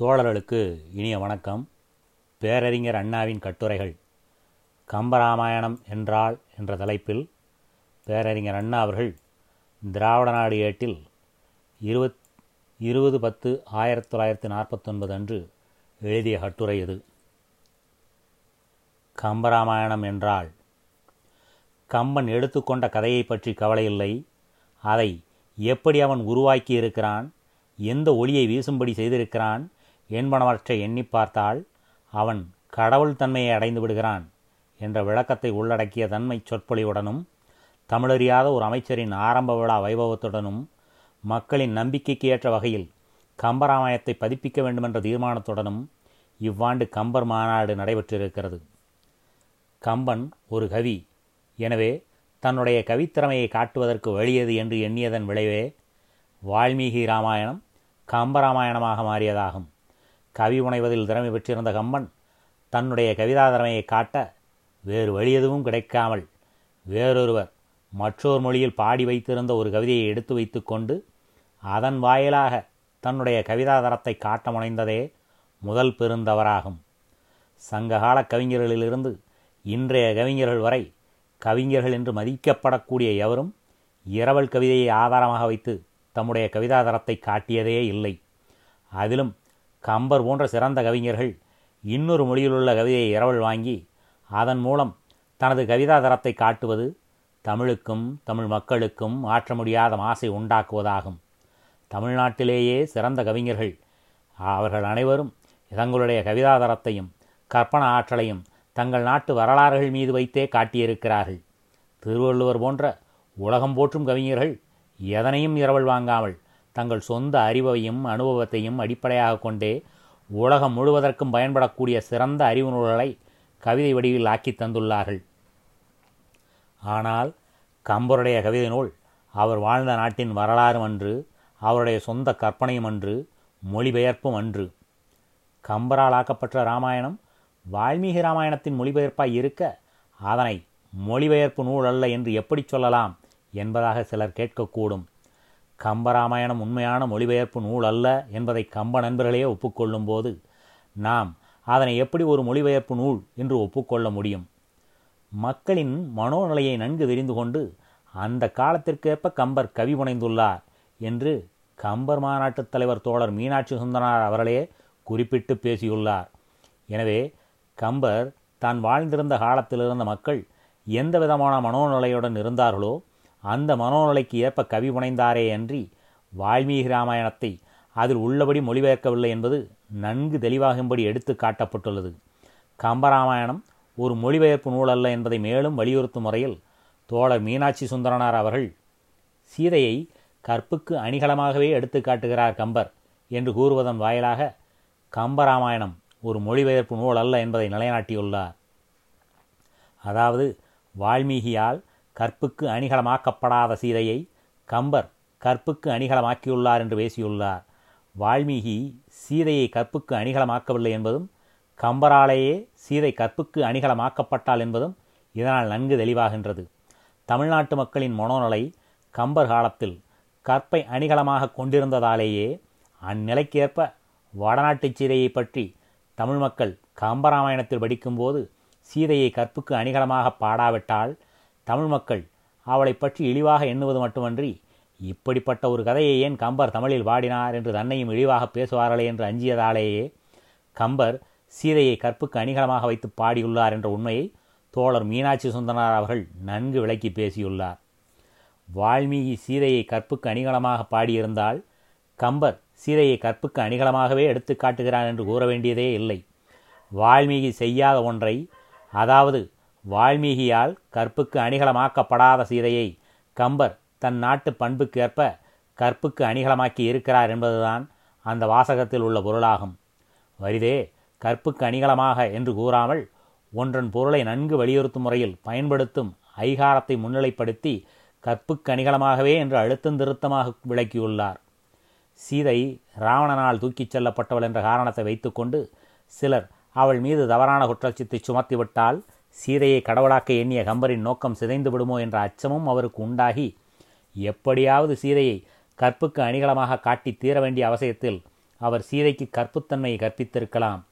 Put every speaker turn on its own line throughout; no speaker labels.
தோழர்களுக்கு இனிய வணக்கம். பேரறிஞர் அண்ணாவின் கட்டுரைகள் கம்பராமாயணம் என்றால் என்ற தலைப்பில் பேரறிஞர் அண்ணா அவர்கள் திராவிட நாடு ஏட்டில் இருபத் இருபது பத்து ஆயிரத்தி தொள்ளாயிரத்தி நாற்பத்தொன்பது அன்று எழுதிய கட்டுரை இது. கம்பராமாயணம் என்றால் கம்பன் எடுத்துக்கொண்ட கதையை பற்றி கவலையில்லை அதை எப்படி அவன் உருவாக்கி இருக்கிறான் எந்த ஒளியை வீசும்படி செய்திருக்கிறான்? என்பனவற்றை எண்ணி பார்த்தால் அவன் கடவுள் தன்மையை அடைந்து விடுகிறான் என்ற விளக்கத்தை உள்ளடக்கிய தன்மை சொற்பொழிவுடனும் தமிழறியாத ஒரு அமைச்சரின் ஆரம்ப விழா வைபவத்துடனும் மக்களின் நம்பிக்கைக்கு ஏற்ற வகையில் கம்பராமாயணத்தை பதிப்பிக்க வேண்டுமென்ற தீர்மானத்துடனும் இவ்வாண்டு கம்பர் மாநாடு நடைபெற்றிருக்கிறது. கம்பன் ஒரு கவி. எனவே தன்னுடைய கவித்திறமையை காட்டுவதற்கு வழியது என்று எண்ணியதன் விளைவே வால்மீகி ராமாயணம் கம்பராமாயணமாக மாறியதாகும். கவி உணைவதில் திறமை பெற்றிருந்த கம்பன் தன்னுடைய கவிதா திறமையை காட்ட வேறு வழி எதுவும் கிடைக்காமல் வேறொருவர் மற்றொரு மொழியில் பாடி வைத்திருந்த ஒரு கவிதையை எடுத்து வைத்துக்கொண்டு அதன் வாயிலாக தன்னுடைய கவிதா தரத்தை காட்ட முனைந்ததே முதல் பெருந்தவராகும். சங்ககால கவிஞர்களிலிருந்து இன்றைய கவிஞர்கள் வரை கவிஞர்கள் என்று மதிக்கப்படக்கூடிய எவரும் இரவல் கவிதையை ஆதாரமாக வைத்து தம்முடைய கவிதாதரத்தை காட்டியதே இல்லை. அதிலும் கம்பர் போன்ற சிறந்த கவிஞர்கள் இன்னொரு மொழியிலுள்ள கவிதையை இரவல் வாங்கி அதன் மூலம் தனது கவிதாதரத்தை காட்டுவது தமிழுக்கும் தமிழ் மக்களுக்கும் ஆற்ற முடியாத மாசை உண்டாக்குவதாகும். தமிழ்நாட்டிலேயே சிறந்த கவிஞர்கள் அவர்கள் அனைவரும் தங்களுடைய கவிதாதரத்தையும் கற்பன ஆற்றலையும் தங்கள் நாட்டு வரலாறுகள் மீது வைத்தே காட்டியிருக்கிறார்கள். திருவள்ளுவர் போன்ற உலகம் போற்றும் கவிஞர்கள் எதனையும் இரவல் வாங்காமல் தங்கள் சொந்த அறிவையும் அனுபவத்தையும் அடிப்படையாக கொண்டே உலகம் முழுவதற்கும் பயன்படக்கூடிய சிறந்த அறிவு நூல்களை கவிதை வடிவில் ஆக்கி தந்துள்ளார்கள். ஆனால் கம்பருடைய கவிதை நூல் அவர் வாழ்ந்த நாட்டின் வரலாறும் அன்று அவருடைய சொந்த கற்பனையும் அன்று மொழிபெயர்ப்பும் அன்று. கம்பரால் ஆக்கப்பட்ட ராமாயணம் வால்மீகி ராமாயணத்தின் மொழிபெயர்ப்பாய் இருக்க அதனை மொழிபெயர்ப்பு நூல் அல்ல என்று எப்படி சொல்லலாம் என்பதாக சிலர் கேட்கக்கூடும். கம்பராமாயணம் உண்மையான மொழிபெயர்ப்பு நூல் அல்ல என்பதை கம்ப நண்பர்களே ஒப்புக்கொள்ளும் போது நாம் அதனை எப்படி ஒரு மொழிபெயர்ப்பு நூல் என்று ஒப்புக்கொள்ள முடியும்? மக்களின் மனோநிலையை நன்கு தெரிந்து கொண்டு அந்த காலத்திற்கேற்ப கம்பர் கவி புனைந்துள்ளார் என்று கம்பர் மாநாட்டுத் தலைவர் தோழர் மீனாட்சி சுந்தரனார் அவர்களே குறிப்பிட்டு பேசியுள்ளார். எனவே கம்பர் தான் வாழ்ந்திருந்த காலத்திலிருந்த மக்கள் எந்த விதமான மனோநிலையுடன் இருந்தார்களோ அந்த மனோநிலைக்கு ஏற்ப கவி புனைந்தாரே அன்றி வால்மீகி ராமாயணத்தை அதில் உள்ளபடி மொழிபெயர்க்கவில்லை என்பது நன்கு தெளிவாகும்படி எடுத்து காட்டப்பட்டுள்ளது. கம்பராமாயணம் ஒரு மொழிபெயர்ப்பு நூல் அல்ல என்பதை மேலும் வலியுறுத்தும் முறையில் தோழர் மீனாட்சி சுந்தரனார் அவர்கள் சீதையை கற்புக்கு அணிகலமாகவே எடுத்து காட்டுகிறார் கம்பர் என்று கூறுவதன் வாயிலாக கம்பராமாயணம் ஒரு மொழிபெயர்ப்பு நூல் அல்ல என்பதை நிலைநாட்டியுள்ளார். அதாவது வால்மீகியால் கற்புக்கு அணிகலமாக்கப்படாத சீதையை கம்பர் கற்புக்கு அணிகலமாக்கியுள்ளார் என்று பேசியுள்ளார். வால்மீகி சீதையை கற்புக்கு அணிகலமாக்கவில்லை என்பதும் கம்பராலேயே சீதை கற்புக்கு அணிகலமாக்கப்பட்டால் என்பதும் இதனால் நன்கு தெளிவாகின்றது. தமிழ்நாட்டு மக்களின் மனோநிலை கம்பர் காலத்தில் கற்பை அணிகலமாக கொண்டிருந்ததாலேயே அந்நிலைக்கேற்ப வடநாட்டு சீதையை பற்றி தமிழ் மக்கள் கம்பராமாயணத்தில் படிக்கும்போது சீதையை கற்புக்கு அணிகலமாக பாடாவிட்டால் தமிழ் மக்கள் அவளை பற்றி இழிவாக எண்ணுவது மட்டுமன்றி இப்படிப்பட்ட ஒரு கதையை ஏன் கம்பர் தமிழில் பாடினார் என்று தன்னையும் இழிவாக பேசுவார்களே என்று அஞ்சியதாலேயே கம்பர் சீதையை கற்புக்கு அணிகலமாக வைத்து பாடியுள்ளார் என்ற உண்மையை தோழர் மீனாட்சி சுந்தரனார் அவர்கள் நன்கு விளக்கி பேசியுள்ளார். வால்மீகி சீதையை கற்புக்கு அணிகலமாக பாடியிருந்தால் கம்பர் சீதையை கற்புக்கு அணிகலமாகவே எடுத்து காட்டுகிறான் என்று கூற வேண்டியதே இல்லை. வால்மீகி செய்யாத ஒன்றை அதாவது வால்மீகியால் கற்புக்கு அணிகலமாக்கப்படாத சீதையை கம்பர் தன் நாட்டு பண்புக்கு ஏற்ப கற்புக்கு அணிகலமாக்கி இருக்கிறார் என்பதுதான் அந்த வாசகத்தில் உள்ள பொருளாகும். வரிதே கற்புக்கு அணிகலமாக என்று கூறாமல் ஒன்றன் பொருளை நன்கு வலியுறுத்தும் முறையில் பயன்படுத்தும் ஐகாரத்தை முன்னிலைப்படுத்தி கற்புக்கு அணிகலமாகவே என்று அழுத்தம் திருத்தமாக விளக்கியுள்ளார். சீதை ராவணனால் தூக்கிச் செல்லப்பட்டவள் என்ற காரணத்தை வைத்துக்கொண்டு சிலர் அவள் மீது தவறான குற்றச்சத்தை சுமத்திவிட்டால் சீதையை கடவுளாக்க எண்ணிய கம்பரின் நோக்கம் சிதைந்து விடுமோ என்ற அச்சமும் அவருக்கு உண்டாகி எப்படியாவது சீதையை கற்புக்கு அணிகலமாக காட்டி தீர வேண்டிய அவசியத்தில் அவர் சீதைக்கு கற்புத்தன்மையை கற்பித்திருக்கலாம்.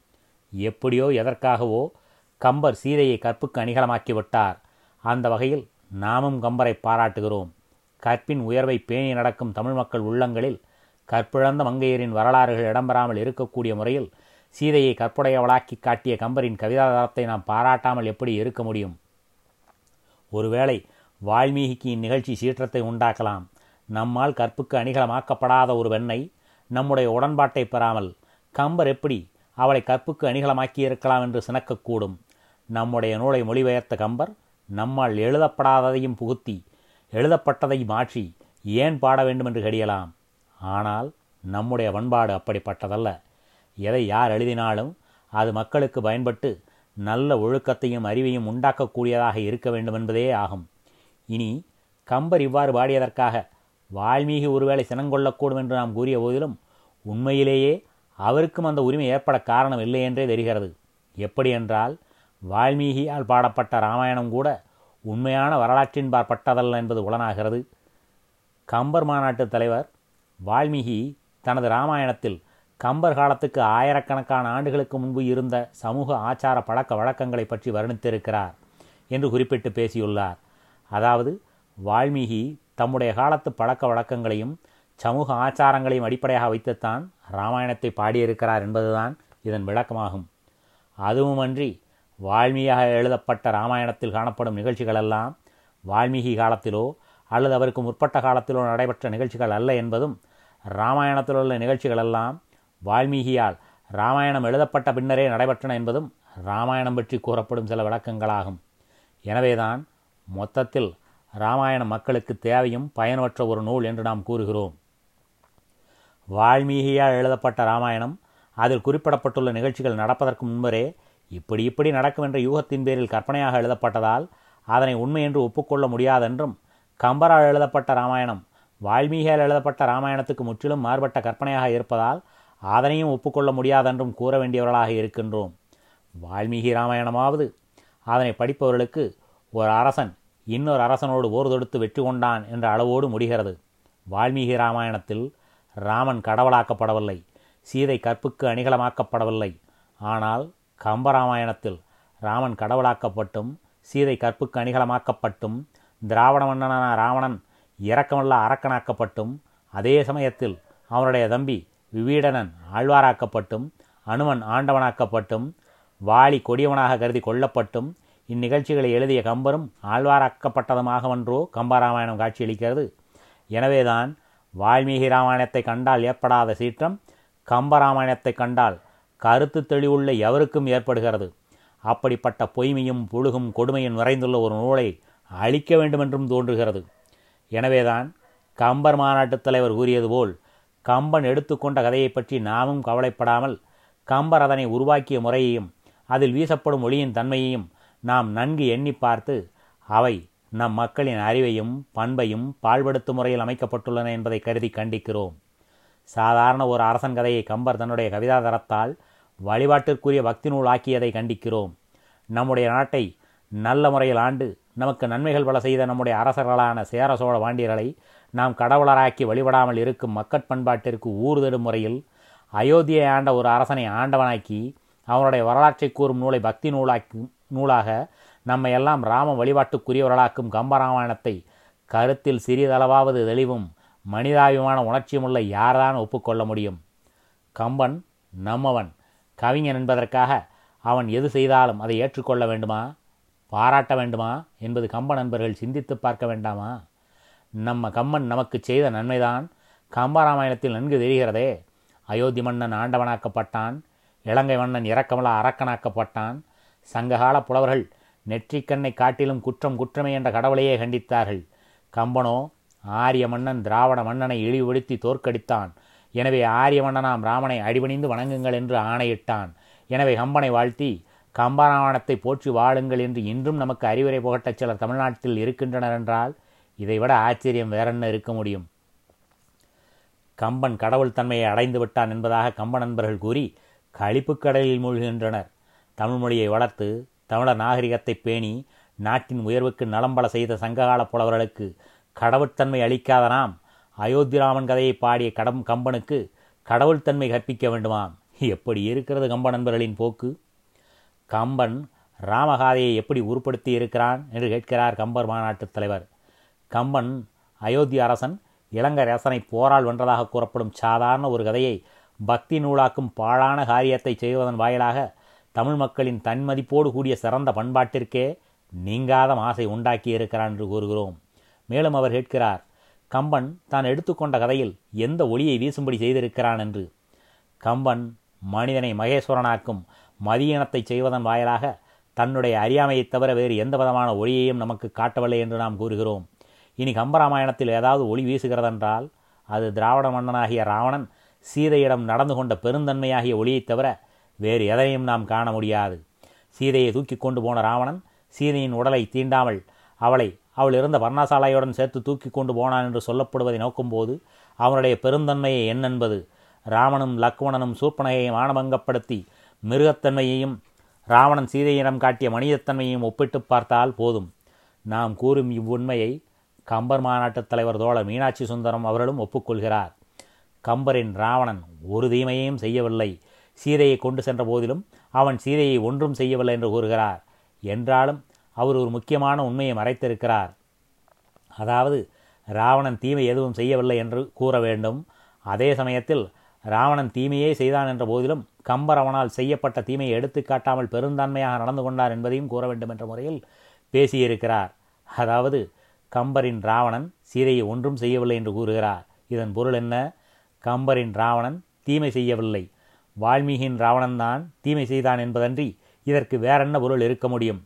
எப்படியோ எதற்காகவோ கம்பர் சீதையை கற்புக்கு அணிகலமாக்கி விட்டார். அந்த வகையில் நாமும் கம்பரை பாராட்டுகிறோம். கற்பின் உயர்வை பேணி நடக்கும் தமிழ் மக்கள் உள்ளங்களில் கற்பிழந்த மங்கையரின் வரலாறுகள் இடம்பெறாமல் இருக்கக்கூடிய முறையில் சீதையை கற்புடையவளாக்கி காட்டிய கம்பரின் கவிதாதாரத்தை நாம் பாராட்டாமல் எப்படி இருக்க முடியும்? ஒருவேளை வால்மீகிக்கு இந்நிகழ்ச்சி சீற்றத்தை உண்டாக்கலாம். நம்மால் கற்புக்கு அணிகலமாக்கப்படாத ஒரு பெண்ணை நம்முடைய உடன்பாட்டை பெறாமல் கம்பர் எப்படி அவளை கற்புக்கு அணிகலமாக்கி இருக்கலாம் என்று சினக்கக்கூடும். நம்முடைய நூலை மொழிபெயர்த்த கம்பர் நம்மால் எழுதப்படாததையும் புகுத்தி எழுதப்பட்டதை மாற்றி ஏன் பாட வேண்டும் என்று கடியலாம். ஆனால் நம்முடைய பண்பாடு அப்படிப்பட்டதல்ல. எதை யார் எழுதினாலும் அது மக்களுக்கு பயன்பட்டு நல்ல ஒழுக்கத்தையும் அறிவையும் உண்டாக்கக்கூடியதாக இருக்க வேண்டும் என்பதே ஆகும். இனி கம்பர் இவ்வாறு பாடியதற்காக வால்மீகி ஒருவேளை சினங்கொள்ளக்கூடும் என்று நாம் கூறிய போதிலும் உண்மையிலேயே அவருக்கும் அந்த உரிமை ஏற்பட காரணம் இல்லை என்றே தெரிகிறது. எப்படி என்றால் வால்மீகியால் பாடப்பட்ட ராமாயணம் கூட உண்மையான வரலாற்றின் பட்டதல்ல என்பது உளனாகிறது. கம்பர் மாநாட்டு தலைவர் வால்மீகி தனது ராமாயணத்தில் கம்பர் காலத்துக்கு ஆயிரக்கணக்கான ஆண்டுகளுக்கு முன்பு இருந்த சமூக ஆச்சார பழக்க வழக்கங்களை பற்றி வர்ணித்திருக்கிறார் என்று குறிப்பிட்டு பேசியுள்ளார். அதாவது வால்மீகி தம்முடைய காலத்து பழக்க வழக்கங்களையும் சமூக ஆச்சாரங்களையும் அடிப்படையாக வைத்துத்தான் ராமாயணத்தை பாடியிருக்கிறார் என்பதுதான் இதன் விளக்கமாகும். அதுவுமன்றி வால்மீகியாக எழுதப்பட்ட ராமாயணத்தில் காணப்படும் நிகழ்ச்சிகளெல்லாம் வால்மீகி காலத்திலோ அல்லது அவருக்கு முற்பட்ட காலத்திலோ நடைபெற்ற நிகழ்ச்சிகள் அல்ல என்பதும் ராமாயணத்தில் உள்ள நிகழ்ச்சிகளெல்லாம் வால்மீகியால் ராமாயணம் எழுதப்பட்ட பின்னரே நடைபெற்றன என்பதும் ராமாயணம் பற்றி கூறப்படும் சில விளக்கங்களாகும். எனவேதான் மொத்தத்தில் ராமாயணம் மக்களுக்கு தேவையும் பயனற்ற ஒரு நூல் என்று நாம் கூறுகிறோம். வால்மீகியால் எழுதப்பட்ட ராமாயணம் அதில் குறிப்பிடப்பட்டுள்ள நிகழ்ச்சிகள் நடப்பதற்கு முன்பரே இப்படி இப்படி நடக்கும் என்ற யூகத்தின் பேரில் கற்பனையாக எழுதப்பட்டதால் அதனை உண்மை என்று ஒப்புக்கொள்ள முடியாதென்றும் கம்பரால் எழுதப்பட்ட ராமாயணம் வால்மீகியால் எழுதப்பட்ட ராமாயணத்துக்கு முற்றிலும் மாறுபட்ட கற்பனையாக இருப்பதால் அதனையும் ஒப்புக்கொள்ள முடியாதென்றும் கூற வேண்டியவர்களாக இருக்கின்றோம். வால்மீகி ராமாயணமாவது. அதனை படிப்பவர்களுக்கு ஒரு அரசன் இன்னொரு அரசனோடு போர் தொடுத்து வெற்றி கொண்டான் என்ற அளவோடு முடிகிறது. வால்மீகி ராமாயணத்தில் ராமன் கடவுளாக்கப்படவில்லை. சீதை கற்புக்கு அணிகலமாக்கப்படவில்லை. ஆனால் கம்பராமாயணத்தில் ராமன் கடவுளாக்கப்பட்டும் சீதை கற்புக்கு அணிகலமாக்கப்பட்டும் திராவிட மன்னனான ராவணன் இரக்கமல்ல அரக்கனாக்கப்பட்டும் அதே சமயத்தில் அவனுடைய தம்பி விவீடனன் ஆழ்வாராக்கப்பட்டும் அனுமன் ஆண்டவனாக்கப்பட்டும் வாளி கொடியவனாக கருதி கொல்லப்பட்டும் இந்நிகழ்ச்சிகளை எழுதிய கம்பரும் ஆழ்வாராக்கப்பட்டதுமாகவன்றோ கம்பராமாயணம் காட்சியளிக்கிறது. எனவேதான் வால்மீகி ராமாயணத்தை கண்டால் ஏற்படாத சீற்றம் கம்பராமாயணத்தை கண்டால் கருத்து தெளிவுள்ள எவருக்கும் ஏற்படுகிறது. அப்படிப்பட்ட பொய்மையும் புழுகும் கொடுமையும் நிறைந்துள்ள ஒரு நூலை அழிக்க வேண்டுமென்றும் தோன்றுகிறது. எனவேதான் கம்பர் மாநாட்டுத் தலைவர் கூறியது போல் கம்பன் எடுத்துக்கொண்ட கதையை பற்றி நாமும் கவலைப்படாமல் கம்பர் அதனை உருவாக்கிய முறையையும் அதில் வீசப்படும் ஒளியின் தன்மையையும் நாம் நன்கு எண்ணி பார்த்து அவை நம் மக்களின் அறிவையும் பண்பையும் பாழ்படுத்தும் முறையில் அமைக்கப்பட்டுள்ளன என்பதை கருதி கண்டிக்கிறோம். சாதாரண ஒரு அரசன் கதையை கம்பர் தன்னுடைய கவிதாதரத்தால் வழிபாட்டிற்குரிய பக்தி நூல் ஆக்கியதை கண்டிக்கிறோம். நம்முடைய நாட்டை நல்ல முறையில் ஆண்டு நமக்கு நன்மைகள் பல செய்த நம்முடைய அரசர்களான சேர சோழ பாண்டியர்களை நாம் கடவுளராக்கி வழிபடாமல் இருக்கும் மக்கட் பண்பாட்டிற்கு ஊறுதடும் முறையில் அயோத்தியை ஆண்ட ஒரு அரசனை ஆண்டவனாக்கி அவனுடைய வரலாற்றை கூறும் நூலை பக்தி நூலாக்கி நூலாக நம்மை எல்லாம் ராம வழிபாட்டுக்குரியவர்களாக்கும் கம்பராமாயணத்தை கருத்தில் சிறிதளவாவது தெளிவும் மனிதாபிமான உணர்ச்சியுமுள்ள யார்தான் ஒப்புக்கொள்ள முடியும்? கம்பன் நம்மவன் கவிஞன் என்பதற்காக அவன் எது செய்தாலும் அதை ஏற்றுக்கொள்ள வேண்டுமா? பாராட்ட வேண்டுமா? என்பது கம்ப நண்பர்கள் சிந்தித்து பார்க்க வேண்டாமா? நம்ம கம்மன் நமக்கு செய்த நன்மைதான். கம்பராமாயணத்தில் நன்கு தெரிகிறதே. அயோத்தி மன்னன் ஆண்டவனாக்கப்பட்டான். இலங்கை மன்னன் இறக்கமலா அரக்கனாக்கப்பட்டான். சங்ககால புலவர்கள் நெற்றிக்கண்ணை காட்டிலும் குற்றம் குற்றமே என்ற கடவுளையே கண்டித்தார்கள். கம்பனோ ஆரிய மன்னன் திராவிட மன்னனை இழிவுபடுத்தி தோற்கடித்தான். எனவே ஆரிய மன்னனாம் ராமனை அடிபணிந்து வணங்குங்கள் என்று ஆணையிட்டான். எனவே கம்பனை வாழ்த்தி கம்பராமாயணத்தை போற்றி வாழுங்கள் என்று இன்றும் நமக்கு அறிவுரை புகட்டச் சிலர் தமிழ்நாட்டில் இருக்கின்றனர் என்றால் இதைவிட ஆச்சரியம் வேறென்ன இருக்க முடியும்? கம்பன் கடவுள் தன்மையை அடைந்து விட்டான் என்பதாக கம்ப நண்பர்கள் கூறி களிப்புக் கடலில் மூழ்கின்றனர். தமிழ்மொழியை வளர்த்து தமிழர் நாகரிகத்தை பேணி நாட்டின் உயர்வுக்கு நலம்பல செய்த சங்ககால புலவர்களுக்கு கடவுட்தன்மை அளிக்காத நாம் அயோத்திராமன் கதையை பாடிய கடம் கம்பனுக்கு கடவுள் தன்மை கற்பிக்க வேண்டுமாம்? எப்படி இருக்கிறது கம்ப நண்பர்களின் போக்கு? கம்பன் ராமகாதையை எப்படி உருப்படுத்தி இருக்கிறான் என்று கேட்கிறார் கம்பர் மாநாட்டுத் தலைவர். கம்பன் அயோத்தி அரசன் இலங்கை அரசனை போரால் வென்றதாக கூறப்படும் சாதாரண ஒரு கதையை பக்தி நூலாக்கும் பாழான காரியத்தை செய்வதன் வாயிலாக தமிழ் மக்களின் தன்மதிப்போடு கூடிய சிறந்த பண்பாட்டிற்கே நீங்காத மாசை உண்டாக்கி இருக்கிறான் என்று கூறுகிறோம். மேலும் அவர் கேட்கிறார் கம்பன் தான் எடுத்துக்கொண்ட கதையில் எந்த ஒளியை வீசும்படி செய்திருக்கிறான் என்று. கம்பன் மனிதனை மகேஸ்வரனாக்கும் மதியனத்தை செய்வதன் வாயிலாக தன்னுடைய அறியாமையைத் தவிர வேறு எந்த விதமான ஒளியையும் நமக்கு காட்டவில்லை என்று நாம் கூறுகிறோம். இனி கம்பராமாயணத்தில் ஏதாவது ஒளி வீசுகிறதென்றால் அது திராவிட மன்னனாகிய ராவணன் சீதையிடம் நடந்து கொண்ட பெருந்தன்மையாகிய ஒளியைத் தவிர வேறு எதனையும் நாம் காண முடியாது. சீதையை தூக்கி கொண்டு போன ராவணன் சீதையின் உடலை தீண்டாமல் அவளை அவள் இருந்த வர்ணசாலையுடன் சேர்த்து தூக்கி கொண்டு போனான் என்று சொல்லப்படுவதை நோக்கும்போது அவனுடைய பெருந்தன்மையை என்னென்பது? ராவனும் லக்வணனும் சூர்பனையையும் மானபங்கப்படுத்தி மிருகத்தன்மையையும் ராவணன் சீதையிடம் காட்டிய மனிதத்தன்மையையும் ஒப்பிட்டு பார்த்தால் போதும். நாம் கூறும் இவ்வுண்மையை கம்பர் மாநாட்டுத் தலைவர் தோழர் மீனாட்சி சுந்தரம் அவர்களும் ஒப்புக்கொள்கிறார். கம்பரின் ராவணன் ஒரு தீமையையும் செய்யவில்லை. சீதையை கொண்டு சென்ற போதிலும் அவன் சீதையை ஒன்றும் செய்யவில்லை என்று கூறுகிறார். என்றாலும் அவர் ஒரு முக்கியமான உண்மையை மறைத்திருக்கிறார். அதாவது ராவணன் தீமை எதுவும் செய்யவில்லை என்று கூற வேண்டும். அதே சமயத்தில் ராவணன் தீமையே செய்தான் என்ற போதிலும் கம்பரவனால் செய்யப்பட்ட தீமையை எடுத்து காட்டாமல் பெருந்தன்மையாக நடந்து கொண்டார் என்பதையும் கூற வேண்டும் என்ற முறையில் பேசியிருக்கிறார். அதாவது கம்பரின் ராவணன் சீதையை ஒன்றும் செய்யவில்லை என்று கூறுகிறார். இதன் பொருள் என்ன? கம்பரின் ராவணன் தீமை செய்யவில்லை. வால்மீகியின் ராவணன்தான் தீமை செய்தான் என்பதன்றி இதற்கு வேறென்ன பொருள் இருக்க முடியும்?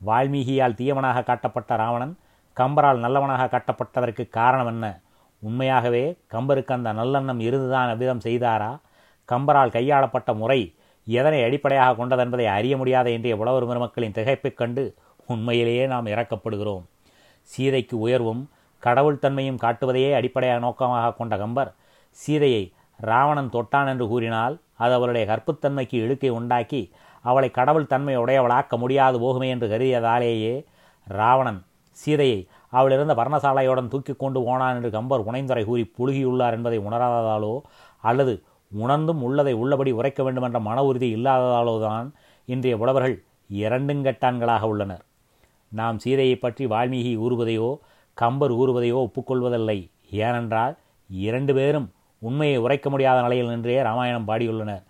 வால்மீகியால் தீயவனாக காட்டப்பட்ட ராவணன் கம்பரால் நல்லவனாக காட்டப்பட்டதற்கு காரணம் என்ன? உண்மையாகவே கம்பருக்கு அந்த நல்லெண்ணம் இருந்துதான் அவ்விதம் செய்தாரா? கம்பரால் கையாளப்பட்ட முறை எதனை அடிப்படையாக கொண்டதென்பதை அறிய முடியாத இன்றைய உழவர் பெருமக்களின் திகைப்பைக் கண்டு உண்மையிலேயே நாம் இறக்கப்படுகிறோம் சீதைக்கு உயர்வும் கடவுள் தன்மையும் காட்டுவதையே அடிப்படையாக நோக்கமாக கொண்ட கம்பர் சீதையை ராவணன் தொட்டான் என்று கூறினால் அது அவளுடைய கற்புத்தன்மைக்கு இழுக்கை உண்டாக்கி அவளை கடவுள் தன்மை உடையவளாக்க முடியாது போகுமே என்று கருதியதாலேயே ராவணன் சீதையை அவளிருந்த வர்ணசாலையுடன் பர்ணசாலையுடன் தூக்கி கொண்டு போனான் என்று கம்பர் உணைந்துரை கூறி புழுகியுள்ளார் என்பதை உணராததாலோ அல்லது உணர்ந்தும் உள்ளதை உள்ளபடி உரைக்க வேண்டுமென்ற மன உறுதி இல்லாததாலோதான் இன்றைய உழவர்கள் இரண்டுங்கட்டான்களாக உள்ளனர். நாம் சீதையை பற்றி வால்மீகி ஊறுவதையோ கம்பர் ஊறுவதையோ ஒப்புக்கொள்வதில்லை. ஏனென்றால் இரண்டு பேரும் உண்மையை உரைக்க முடியாத நிலையில் நின்றே ராமாயணம் பாடியுள்ளனர்.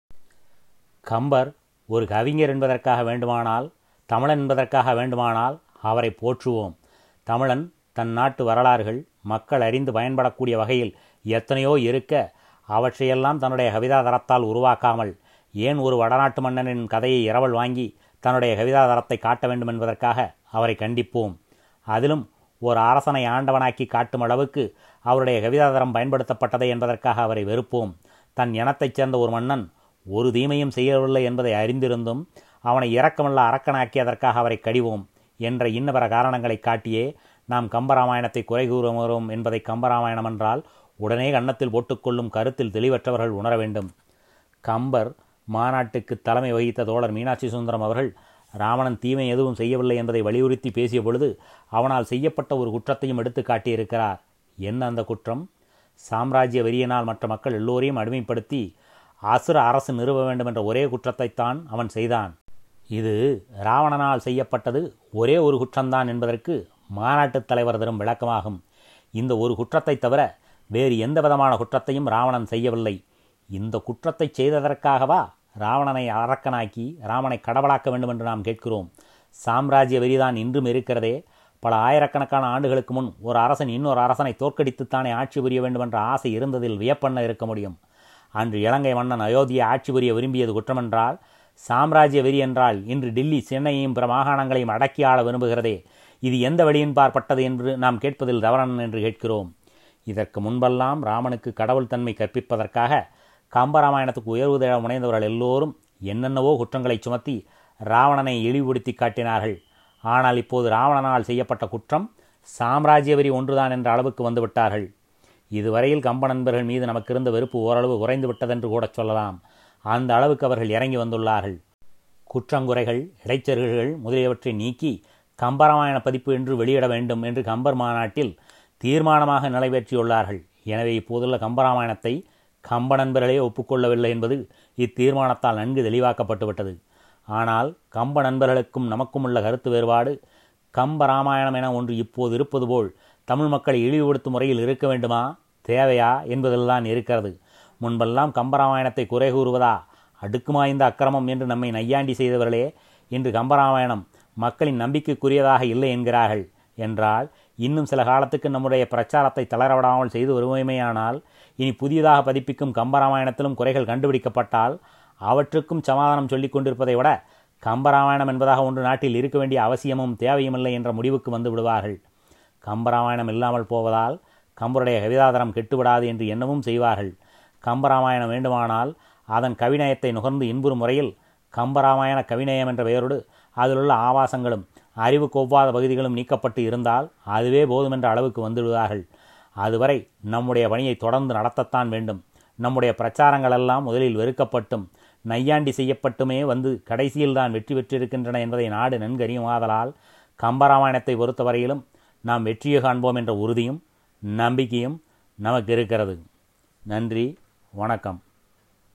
கம்பர் ஒரு கவிஞர் என்பதற்காக வேண்டுமானால் தமிழன் என்பதற்காக வேண்டுமானால் அவரை போற்றுவோம். தமிழன் தன் நாட்டு வரலாறுகள் மக்கள் அறிந்து பயன்படக்கூடிய வகையில் எத்தனையோ இருக்க அவற்றையெல்லாம் தன்னுடைய கவிதாதரத்தால் உருவாக்காமல் ஏன் ஒரு வடநாட்டு மன்னனின் கதையை இரவல் வாங்கி தன்னுடைய கவிதாதரத்தை காட்ட வேண்டும் என்பதற்காக அவரை கண்டிப்போம். அதிலும் ஒரு அரசனை ஆண்டவனாக்கி காட்டும் அளவுக்கு அவருடைய கவிதாதரம் பயன்படுத்தப்பட்டதை என்பதற்காக அவரை வெறுப்போம். தன் இனத்தைச் சேர்ந்த ஒரு மன்னன் ஒரு தீமையும் செய்யவில்லை என்பதை அறிந்திருந்தும் அவனை இரக்கமல்ல அரக்கனாக்கியதற்காக அவரை கடிவோம் என்ற இன்னவர காரணங்களை காட்டியே நாம் கம்பராமாயணத்தை குறை கூறுகிறோம் என்பதை கம்பராமாயணம் என்றால் உடனே கன்னத்தில் போட்டுக்கொள்ளும் கருத்தில் தெளிவற்றவர்கள் உணர வேண்டும். கம்பர் மாநாட்டுக்கு தலைமை வகித்த தோழர் மீனாட்சி சுந்தரம் அவர்கள் ராவணன் தீமை எதுவும் செய்யவில்லை என்பதை வலியுறுத்தி பேசிய பொழுது அவனால் செய்யப்பட்ட ஒரு குற்றத்தையும் எடுத்து காட்டியிருக்கிறார். என்ன அந்த குற்றம்? சாம்ராஜ்ய வெறியனால் மற்ற மக்கள் எல்லோரையும் அடிமைப்படுத்தி அசுர அரசு நிறுவ வேண்டும் என்ற ஒரே குற்றத்தைத்தான் அவன் செய்தான். இது ராவணனால் செய்யப்பட்டது ஒரே ஒரு குற்றம்தான் என்பதற்கு மாநாட்டுத் தலைவர் தரும் விளக்கமாகும். இந்த ஒரு குற்றத்தை தவிர வேறு எந்த விதமான குற்றத்தையும் ராவணன் செய்யவில்லை. இந்த குற்றத்தை செய்ததற்காகவா ராவணனை அரக்கனாக்கி ராமனை கடவுளாக்க வேண்டும் என்று நாம் கேட்கிறோம். சாம்ராஜ்ய வெறிதான் இன்றும் இருக்கிறதே. பல ஆயிரக்கணக்கான ஆண்டுகளுக்கு முன் ஒரு அரசன் இன்னொரு அரசனை தோற்கடித்துத்தானே ஆட்சி புரிய வேண்டும் என்ற ஆசை இருந்ததில் வியப்பண்ண இருக்க முடியும். அன்று இலங்கை மன்னன் அயோத்தியை ஆட்சி புரிய விரும்பியது குற்றமென்றால் சாம்ராஜ்ய வெறி என்றால் இன்று டில்லி சென்னையையும் பிற மாகாணங்களையும் அடக்கி ஆள விரும்புகிறதே. இது எந்த வழியின் பார்ப்பட்டது என்று நாம் கேட்பதில் தவறன் என்று கேட்கிறோம். இதற்கு முன்பெல்லாம் ராமனுக்கு கடவுள் தன்மை கற்பிப்பதற்காக கம்பராமாயணத்துக்கு உயர்வு தேட முனைந்தவர்கள் எல்லோரும் என்னென்னவோ குற்றங்களை சுமத்தி ராவணனை இழிவுபடுத்தி காட்டினார்கள். ஆனால் இப்போது ராவணனால் செய்யப்பட்ட குற்றம் சாம்ராஜ்யவரி ஒன்றுதான் என்ற அளவுக்கு வந்துவிட்டார்கள். இதுவரையில் கம்ப நண்பர்கள் மீது நமக்கு இருந்த வெறுப்பு ஓரளவு குறைந்து விட்டதென்று கூட சொல்லலாம். அந்த அளவுக்கு அவர்கள் இறங்கி வந்துள்ளார்கள். குற்றங்குறைகள் இடைச்செருகல்கள் முதலியவற்றை நீக்கி கம்பராமாயண பதிப்பு என்று வெளியிட வேண்டும் என்று கம்பர் மாநாட்டில் தீர்மானமாக நிறைவேற்றியுள்ளார்கள். எனவே இப்போதுள்ள கம்பராமாயணத்தை கம்ப நண்பர்களே ஒப்புக்கொள்ளவில்லை என்பது இத்தீர்மானத்தால் நன்கு தெளிவாக்கப்பட்டுவிட்டது. ஆனால் கம்ப நண்பர்களுக்கும் நமக்கும் உள்ள கருத்து வேறுபாடு கம்ப ராமாயணம் என ஒன்று இப்போது இருப்பது போல் தமிழ் மக்களை இழிவுபடுத்தும் முறையில் இருக்க வேண்டுமா தேவையா என்பதில்தான் இருக்கிறது. முன்பெல்லாம் கம்பராமாயணத்தை குறை கூறுவதா அடுக்குமாய்ந்த அக்கிரமம் என்று நம்மை நையாண்டி செய்தவர்களே இன்று கம்பராமாயணம் மக்களின் நம்பிக்கைக்குரியதாக இல்லை என்கிறார்கள். என்றால் இன்னும் சில காலத்துக்கு நம்முடைய பிரச்சாரத்தை தளரவிடாமல் செய்து வருவோமேயானால் இனி புதியதாக பதிப்பிக்கும் கம்பராமாயணத்திலும் குறைகள் கண்டுபிடிக்கப்பட்டால் அவற்றுக்கும் சமாதானம் சொல்லிக் கொண்டிருப்பதை விட கம்பராமாயணம் என்பதாக ஒன்று நாட்டில் இருக்க வேண்டிய அவசியமும் தேவையுமில்லை என்ற முடிவுக்கு வந்து விடுவார்கள். கம்பராமாயணம் இல்லாமல் போவதால் கம்பருடைய கவிதாதரம் கெட்டுவிடாது என்று எண்ணமும் செய்வார்கள். கம்பராமாயணம் வேண்டுமானால் அதன் கவிநயத்தை நுகர்ந்து இன்புறும் முறையில் கம்பராமாயண கவிநயம் என்ற பெயரோடு அதிலுள்ள ஆபாசங்களும் அறிவுக்கு ஒவ்வாத பகுதிகளும் நீக்கப்பட்டு இருந்தால் அதுவே போதுமென்ற அளவுக்கு வந்துவிடுவார்கள். அதுவரை நம்முடைய பணியை தொடர்ந்து நடத்தத்தான் வேண்டும். நம்முடைய பிரச்சாரங்களெல்லாம் முதலில் வெறுக்கப்பட்டும் நையாண்டி செய்யப்பட்டுமே வந்து கடைசியில் தான் வெற்றி பெற்றிருக்கின்றன என்பதை நாடு நன்கறியுமாதலால் கம்பராமாயணத்தை பொறுத்தவரையிலும் நாம் வெற்றியை காண்போம் என்ற உறுதியும் நம்பிக்கையும் நமக்கு இருக்கிறது. நன்றி வணக்கம்.